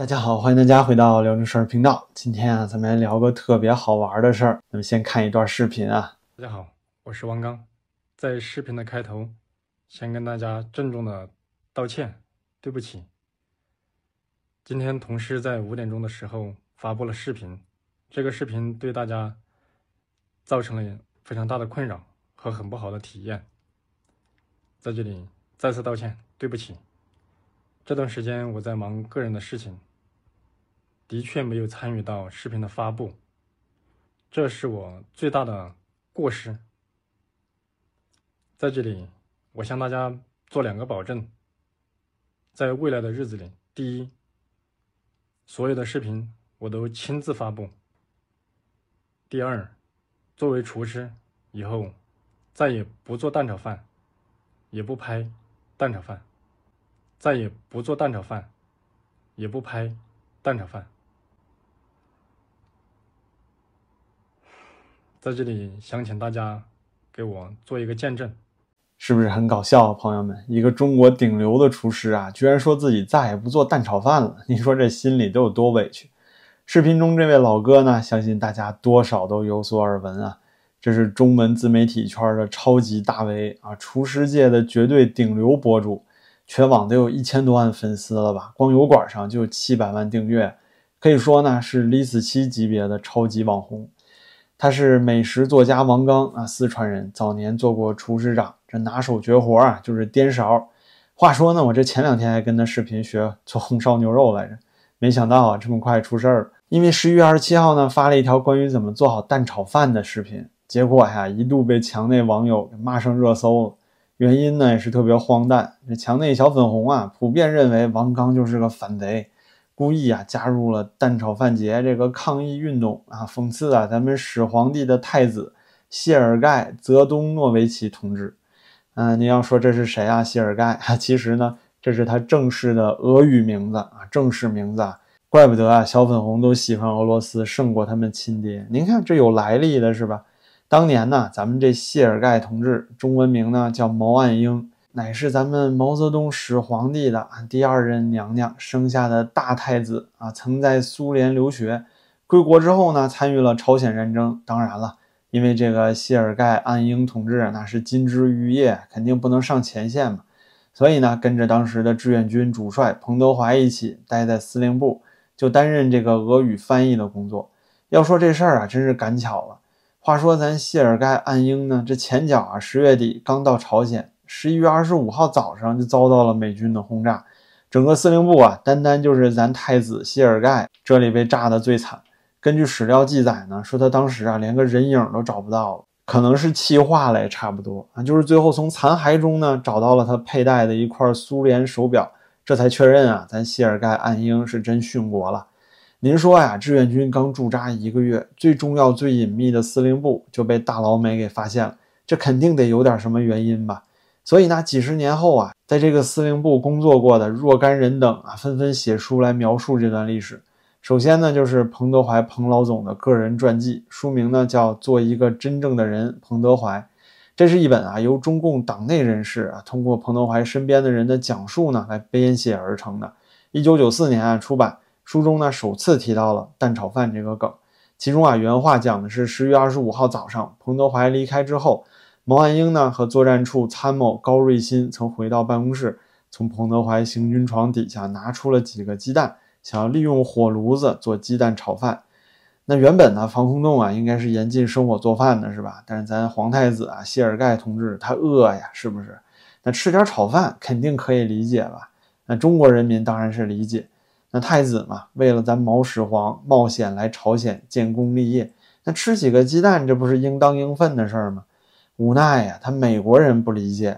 大家好，欢迎大家回到辽宁事儿频道。今天啊，咱们来聊个特别好玩的事儿。那么先看一段视频啊。大家好，我是王刚，在视频的开头，先跟大家郑重的道歉，对不起。今天同事在五点钟的时候发布了视频，这个视频对大家造成了非常大的困扰和很不好的体验，在这里再次道歉，对不起。这段时间我在忙个人的事情。的确没有参与到视频的发布，这是我最大的过失。在这里，我向大家做两个保证：在未来的日子里，第一，所有的视频我都亲自发布；第二，作为厨师，以后再也不做蛋炒饭，也不拍蛋炒饭，再也不做蛋炒饭，也不拍蛋炒饭。在这里想请大家给我做一个见证，是不是很搞笑啊，朋友们？一个中国顶流的厨师啊，居然说自己再也不做蛋炒饭了，你说这心里都有多委屈？视频中这位老哥呢，相信大家多少都有所耳闻啊，这是中文自媒体圈的超级大 V 啊，厨师界的绝对顶流博主，全网都有一千多万粉丝了吧？光油管上就有七百万订阅，可以说呢是李子柒级别的超级网红。他是美食作家王刚啊，四川人，早年做过厨师长，这拿手绝活啊就是颠勺。话说呢，我这前两天还跟他视频学做红烧牛肉来着，没想到啊这么快出事儿了。因为十一月二十七号呢发了一条关于怎么做好蛋炒饭的视频，结果呀一度被墙内网友给骂上热搜了。原因呢也是特别荒诞，这墙内小粉红啊普遍认为王刚就是个反贼。故意啊加入了蛋炒饭节这个抗议运动啊，讽刺啊咱们始皇帝的太子谢尔盖·泽东诺维奇同志。嗯，你要说这是谁啊？谢尔盖啊，其实呢这是他正式的俄语名字啊，正式名字啊。怪不得啊小粉红都喜欢俄罗斯胜过他们亲爹。您看这有来历的是吧？当年呢咱们这谢尔盖同志中文名呢叫毛岸英。乃是咱们毛泽东始皇帝的第二任娘娘生下的大太子啊，曾在苏联留学，归国之后呢，参与了朝鲜战争。当然了，因为这个谢尔盖·岸英同志那是金枝玉叶，肯定不能上前线嘛，所以呢，跟着当时的志愿军主帅彭德怀一起待在司令部，就担任这个俄语翻译的工作。要说这事儿啊，真是赶巧了。话说咱谢尔盖·岸英呢，这前脚啊，十月底刚到朝鲜。十一月二十五号早上就遭到了美军的轰炸，整个司令部啊，单单就是咱太子谢尔盖这里被炸的最惨。根据史料记载呢，说他当时啊连个人影都找不到了，可能是气化了也差不多啊。就是最后从残骸中呢找到了他佩戴的一块苏联手表，这才确认啊，咱谢尔盖岸英是真殉国了。您说呀，志愿军刚驻扎一个月，最重要最隐秘的司令部就被大老美给发现了，这肯定得有点什么原因吧？所以呢，几十年后啊，在这个司令部工作过的若干人等啊，纷纷写书来描述这段历史。首先呢，就是彭德怀彭老总的个人传记，书名呢叫《做一个真正的人》，彭德怀。这是一本啊，由中共党内人士啊，通过彭德怀身边的人的讲述呢，来编写而成的。一九九四年啊出版，书中呢首次提到了蛋炒饭这个梗。其中啊，原话讲的是十月二十五号早上，彭德怀离开之后。毛岸英呢和作战处参谋高瑞新曾回到办公室，从彭德怀行军床底下拿出了几个鸡蛋，想要利用火炉子做鸡蛋炒饭。那原本呢防空洞啊应该是严禁生火做饭的，是吧？但是咱皇太子啊谢尔盖同志他饿呀，是不是？那吃点炒饭肯定可以理解吧？那中国人民当然是理解。那太子嘛，为了咱毛始皇冒险来朝鲜建功立业，那吃几个鸡蛋这不是应当应分的事儿吗？无奈呀，他美国人不理解，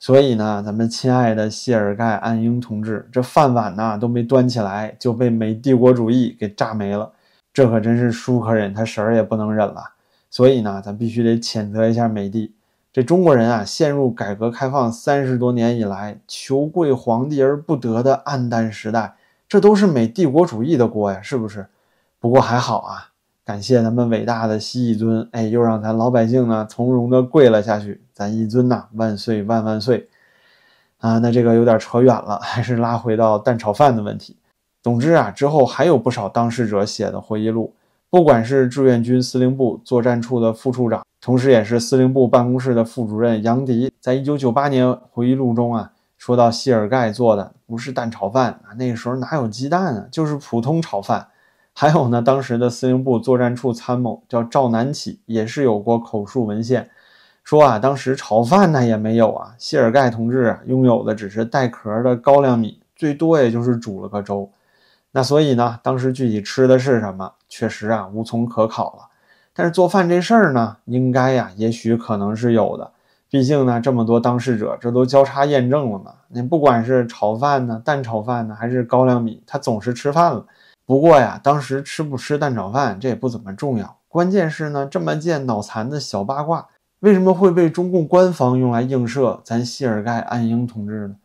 所以呢，咱们亲爱的谢尔盖·岸英同志，这饭碗呢都没端起来，就被美帝国主义给炸没了，这可真是书可忍，他婶儿也不能忍了。所以呢，咱必须得谴责一下美帝。这中国人啊，陷入改革开放三十多年以来求贵皇帝而不得的暗淡时代，这都是美帝国主义的锅呀，是不是？不过还好啊。感谢咱们伟大的西一尊，哎，又让咱老百姓呢从容的跪了下去。咱一尊呐，万岁万万岁！啊，那这个有点扯远了，还是拉回到蛋炒饭的问题。总之啊，之后还有不少当事者写的回忆录，不管是志愿军司令部作战处的副处长，同时也是司令部办公室的副主任杨迪，在一九九八年回忆录中啊，说到谢尔盖做的不是蛋炒饭啊，那时候哪有鸡蛋啊，就是普通炒饭。还有呢，当时的司令部作战处参谋叫赵南起，也是有过口述文献，说啊，当时炒饭呢也没有啊，谢尔盖同志啊拥有的只是带壳的高粱米，最多也就是煮了个粥。那所以呢，当时具体吃的是什么，确实啊无从可考了。但是做饭这事儿呢，应该呀，也许可能是有的。毕竟呢，这么多当事者，这都交叉验证了嘛。你不管是炒饭呢，蛋炒饭呢，还是高粱米，他总是吃饭了。不过呀，当时吃不吃蛋炒饭，这也不怎么重要。关键是呢，这么件脑残的小八卦，为什么会被中共官方用来映射咱谢尔盖·岸英同志呢？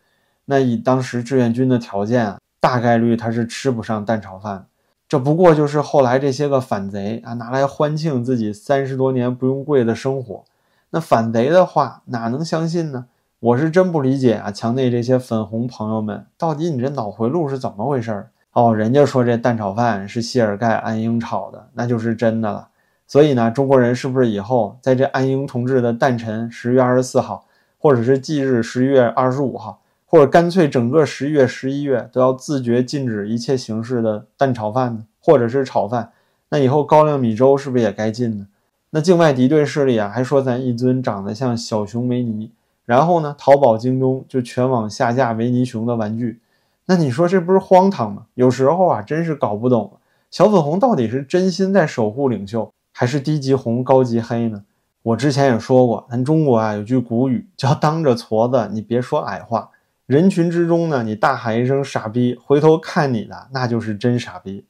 那以当时志愿军的条件啊。大概率他是吃不上蛋炒饭，这不过就是后来这些个反贼啊拿来欢庆自己三十多年不用跪的生活。那反贼的话哪能相信呢？我是真不理解啊！墙内这些粉红朋友们，到底你这脑回路是怎么回事？哦，人家说这蛋炒饭是谢尔盖·安英炒的，那就是真的了。所以呢，中国人是不是以后在这安英同志的诞辰十月二十四号，或者是忌日十一月二十五号？或者干脆整个十一月、十一月都要自觉禁止一切形式的蛋炒饭呢，或者是炒饭。那以后高粱米粥是不是也该禁呢？那境外敌对势力啊，还说咱一尊长得像小熊维尼，然后呢，淘宝、京东就全网下架维尼熊的玩具。那你说这不是荒唐吗？有时候啊，真是搞不懂小粉红到底是真心在守护领袖，还是低级红高级黑呢？我之前也说过，咱中国啊有句古语叫“当着矬子，你别说矮话”。人群之中呢，你大喊一声“傻逼”，回头看你的那就是真傻逼。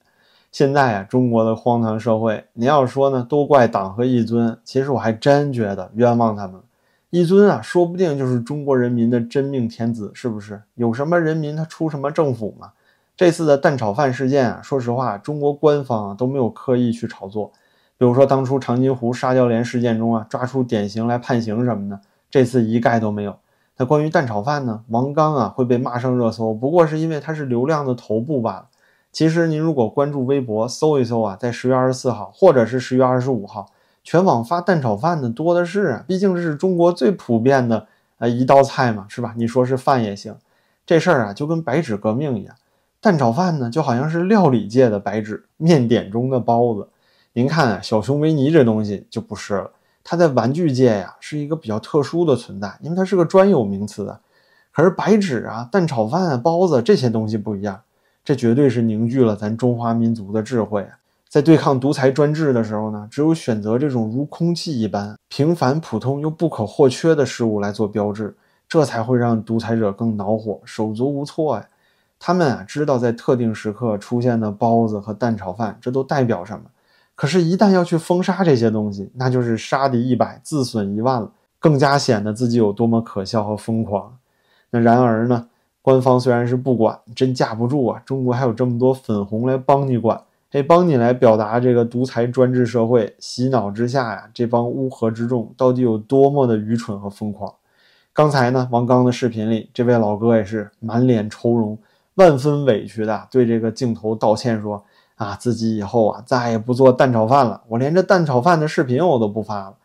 现在啊，中国的荒唐社会，你要说呢，都怪党和一尊。其实我还真觉得冤枉他们。一尊啊，说不定就是中国人民的真命天子，是不是？有什么人民他出什么政府嘛？这次的蛋炒饭事件啊，说实话，中国官方啊都没有刻意去炒作。比如说当初长津湖沙雕连事件中啊，抓出典型来判刑什么的，这次一概都没有。那关于蛋炒饭呢？王刚啊会被骂上热搜，不过是因为他是流量的头部罢了。其实您如果关注微博搜一搜啊，在十月二十四号或者是十月二十五号，全网发蛋炒饭的多的是啊，毕竟这是中国最普遍的呃一道菜嘛，是吧？你说是饭也行。这事儿啊就跟白纸革命一样，蛋炒饭呢就好像是料理界的白纸，面点中的包子。您看啊，小熊维尼这东西就不是了。它在玩具界呀是一个比较特殊的存在，因为它是个专有名词啊。可是白纸啊、蛋炒饭啊、包子这些东西不一样，这绝对是凝聚了咱中华民族的智慧啊。在对抗独裁专制的时候呢，只有选择这种如空气一般平凡、普通又不可或缺的事物来做标志，这才会让独裁者更恼火、手足无措呀。他们啊知道在特定时刻出现的包子和蛋炒饭，这都代表什么。可是，一旦要去封杀这些东西，那就是杀敌一百，自损一万了，更加显得自己有多么可笑和疯狂。那然而呢，官方虽然是不管，真架不住啊！中国还有这么多粉红来帮你管，哎，帮你来表达这个独裁专制社会洗脑之下呀，这帮乌合之众到底有多么的愚蠢和疯狂。刚才呢，王刚的视频里，这位老哥也是满脸愁容，万分委屈的对这个镜头道歉说。啊，自己以后啊再也不做蛋炒饭了，我连这蛋炒饭的视频我都不发了。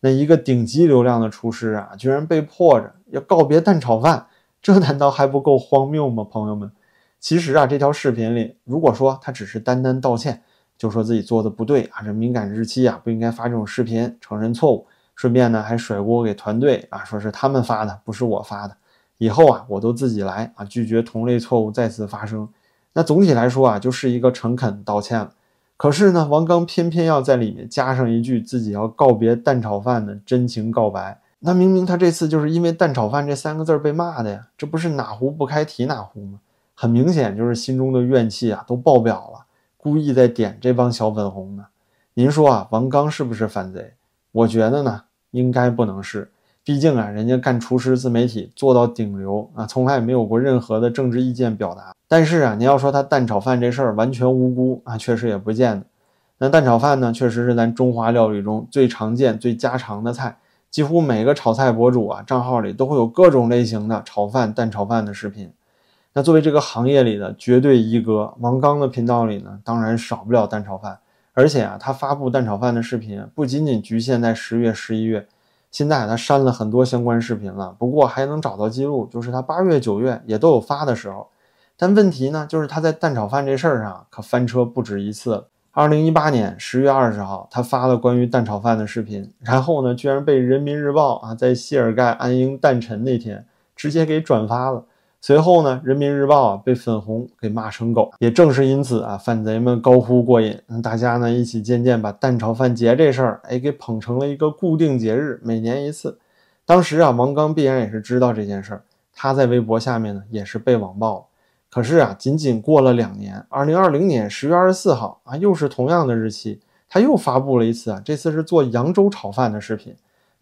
那一个顶级流量的厨师啊，居然被迫着要告别蛋炒饭，这难道还不够荒谬吗？朋友们，其实啊，这条视频里，如果说他只是单单道歉，就说自己做的不对啊，这敏感日期啊不应该发这种视频，承认错误，顺便呢还甩锅给团队啊，说是他们发的，不是我发的，以后啊我都自己来啊，拒绝同类错误再次发生。那总体来说啊，就是一个诚恳道歉了。可是呢，王刚偏偏要在里面加上一句自己要告别蛋炒饭的真情告白。那明明他这次就是因为蛋炒饭这三个字被骂的呀，这不是哪壶不开提哪壶吗？很明显就是心中的怨气啊都爆表了，故意在点这帮小粉红呢。您说啊，王刚是不是反贼？我觉得呢，应该不能是。毕竟啊，人家干厨师自媒体做到顶流啊，从来也没有过任何的政治意见表达。但是啊，你要说他蛋炒饭这事儿完全无辜啊，确实也不见得。那蛋炒饭呢，确实是咱中华料理中最常见、最家常的菜，几乎每个炒菜博主啊账号里都会有各种类型的炒饭、蛋炒饭的视频。那作为这个行业里的绝对一哥，王刚的频道里呢，当然少不了蛋炒饭。而且啊，他发布蛋炒饭的视频不仅仅局限在十月、十一月，现在他删了很多相关视频了。不过还能找到记录，就是他八月、九月也都有发的时候。但问题呢，就是他在蛋炒饭这事儿上可翻车不止一次。二零一八年十月二十号，他发了关于蛋炒饭的视频，然后呢，居然被人民日报啊在谢尔盖安英诞辰那天直接给转发了。随后呢，人民日报啊被粉红给骂成狗，也正是因此啊，反贼们高呼过瘾，大家呢一起渐渐把蛋炒饭节这事儿哎给捧成了一个固定节日，每年一次。当时啊，王刚必然也是知道这件事儿，他在微博下面呢也是被网暴。可是啊，仅仅过了两年，二零二零年十月二十四号啊，又是同样的日期，他又发布了一次啊，这次是做扬州炒饭的视频，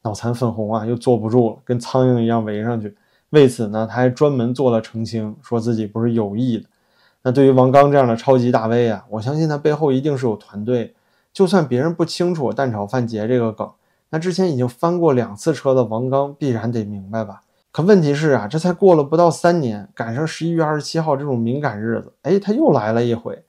脑残粉红啊又坐不住了，跟苍蝇一样围上去。为此呢，他还专门做了澄清，说自己不是有意的。那对于王刚这样的超级大 V 啊，我相信他背后一定是有团队。就算别人不清楚蛋炒饭节这个梗，那之前已经翻过两次车的王刚必然得明白吧？可问题是啊，这才过了不到三年，赶上十一月二十七号这种敏感日子，哎，他又来了一回。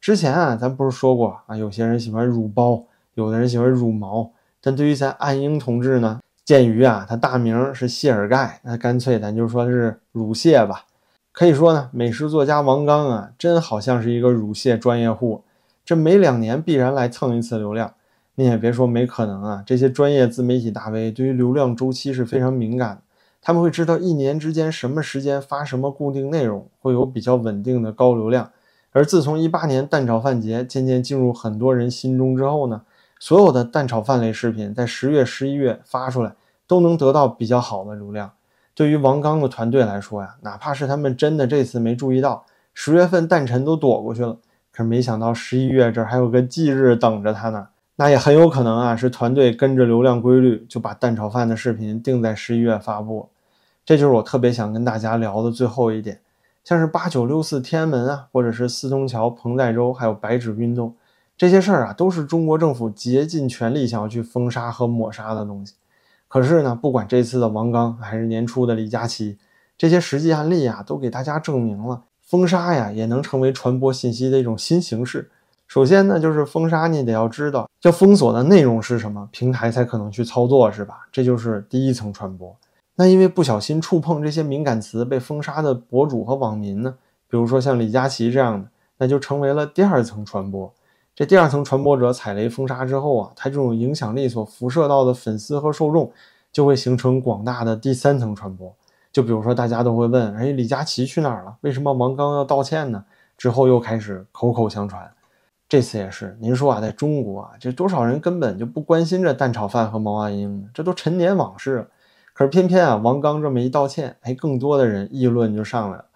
之前啊，咱不是说过啊，有些人喜欢乳包，有的人喜欢乳毛，但对于咱安英同志呢？鉴于啊，他大名是谢尔盖，那干脆咱就说是乳蟹吧。可以说呢，美食作家王刚啊，真好像是一个乳蟹专业户，这每两年必然来蹭一次流量。你也别说没可能啊，这些专业自媒体大 V 对于流量周期是非常敏感的，他们会知道一年之间什么时间发什么固定内容会有比较稳定的高流量。而自从一八年蛋炒饭节渐渐进入很多人心中之后呢？所有的蛋炒饭类视频在十月、十一月发出来，都能得到比较好的流量。对于王刚的团队来说呀，哪怕是他们真的这次没注意到，十月份诞辰都躲过去了，可是没想到十一月这还有个忌日等着他呢。那也很有可能啊，是团队跟着流量规律，就把蛋炒饭的视频定在十一月发布。这就是我特别想跟大家聊的最后一点，像是八九六四天安门啊，或者是四通桥、彭载舟，还有白纸运动。这些事儿啊，都是中国政府竭尽全力想要去封杀和抹杀的东西。可是呢，不管这次的王刚还是年初的李佳琦，这些实际案例啊，都给大家证明了封杀呀，也能成为传播信息的一种新形式。首先呢，就是封杀，你得要知道要封锁的内容是什么，平台才可能去操作，是吧？这就是第一层传播。那因为不小心触碰这些敏感词被封杀的博主和网民呢，比如说像李佳琦这样的，那就成为了第二层传播。这第二层传播者踩雷封杀之后啊，他这种影响力所辐射到的粉丝和受众，就会形成广大的第三层传播。就比如说，大家都会问：哎，李佳琦去哪儿了？为什么王刚要道歉呢？之后又开始口口相传。这次也是，您说啊，在中国啊，这多少人根本就不关心这蛋炒饭和毛岸英？这都陈年往事了。可是偏偏啊，王刚这么一道歉，哎，更多的人议论就上来了，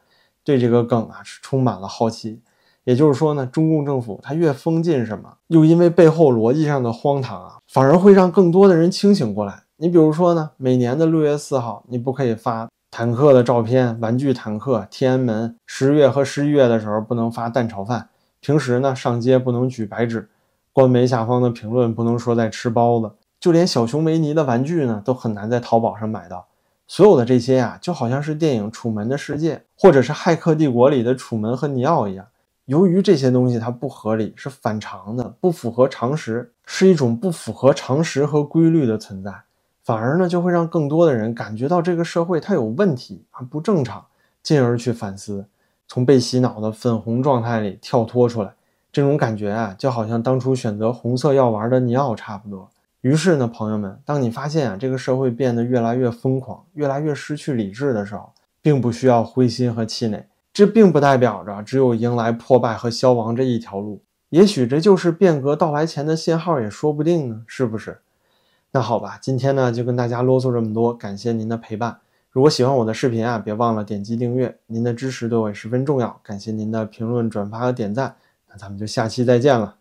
对这个梗啊是充满了好奇。也就是说呢，中共政府它越封禁什么，又因为背后逻辑上的荒唐啊，反而会让更多的人清醒过来。你比如说呢，每年的六月四号，你不可以发坦克的照片，玩具坦克，天安门；十月和十一月的时候不能发蛋炒饭，平时呢上街不能举白纸，官媒下方的评论不能说在吃包子，就连小熊维尼的玩具呢都很难在淘宝上买到。所有的这些呀，就好像是电影《楚门的世界》或者是《骇客帝国》里的楚门和尼奥一样。由于这些东西它不合理，是反常的，不符合常识，是一种不符合常识和规律的存在，反而呢就会让更多的人感觉到这个社会它有问题啊，不正常，进而去反思，从被洗脑的粉红状态里跳脱出来。这种感觉啊，就好像当初选择红色药丸的尼奥差不多。于是呢，朋友们，当你发现啊这个社会变得越来越疯狂，越来越失去理智的时候，并不需要灰心和气馁。这并不代表着只有迎来破败和消亡这一条路，也许这就是变革到来前的信号，也说不定呢，是不是？那好吧，今天呢就跟大家啰嗦这么多，感谢您的陪伴。如果喜欢我的视频啊，别忘了点击订阅，您的支持对我也十分重要。感谢您的评论、转发和点赞，那咱们就下期再见了。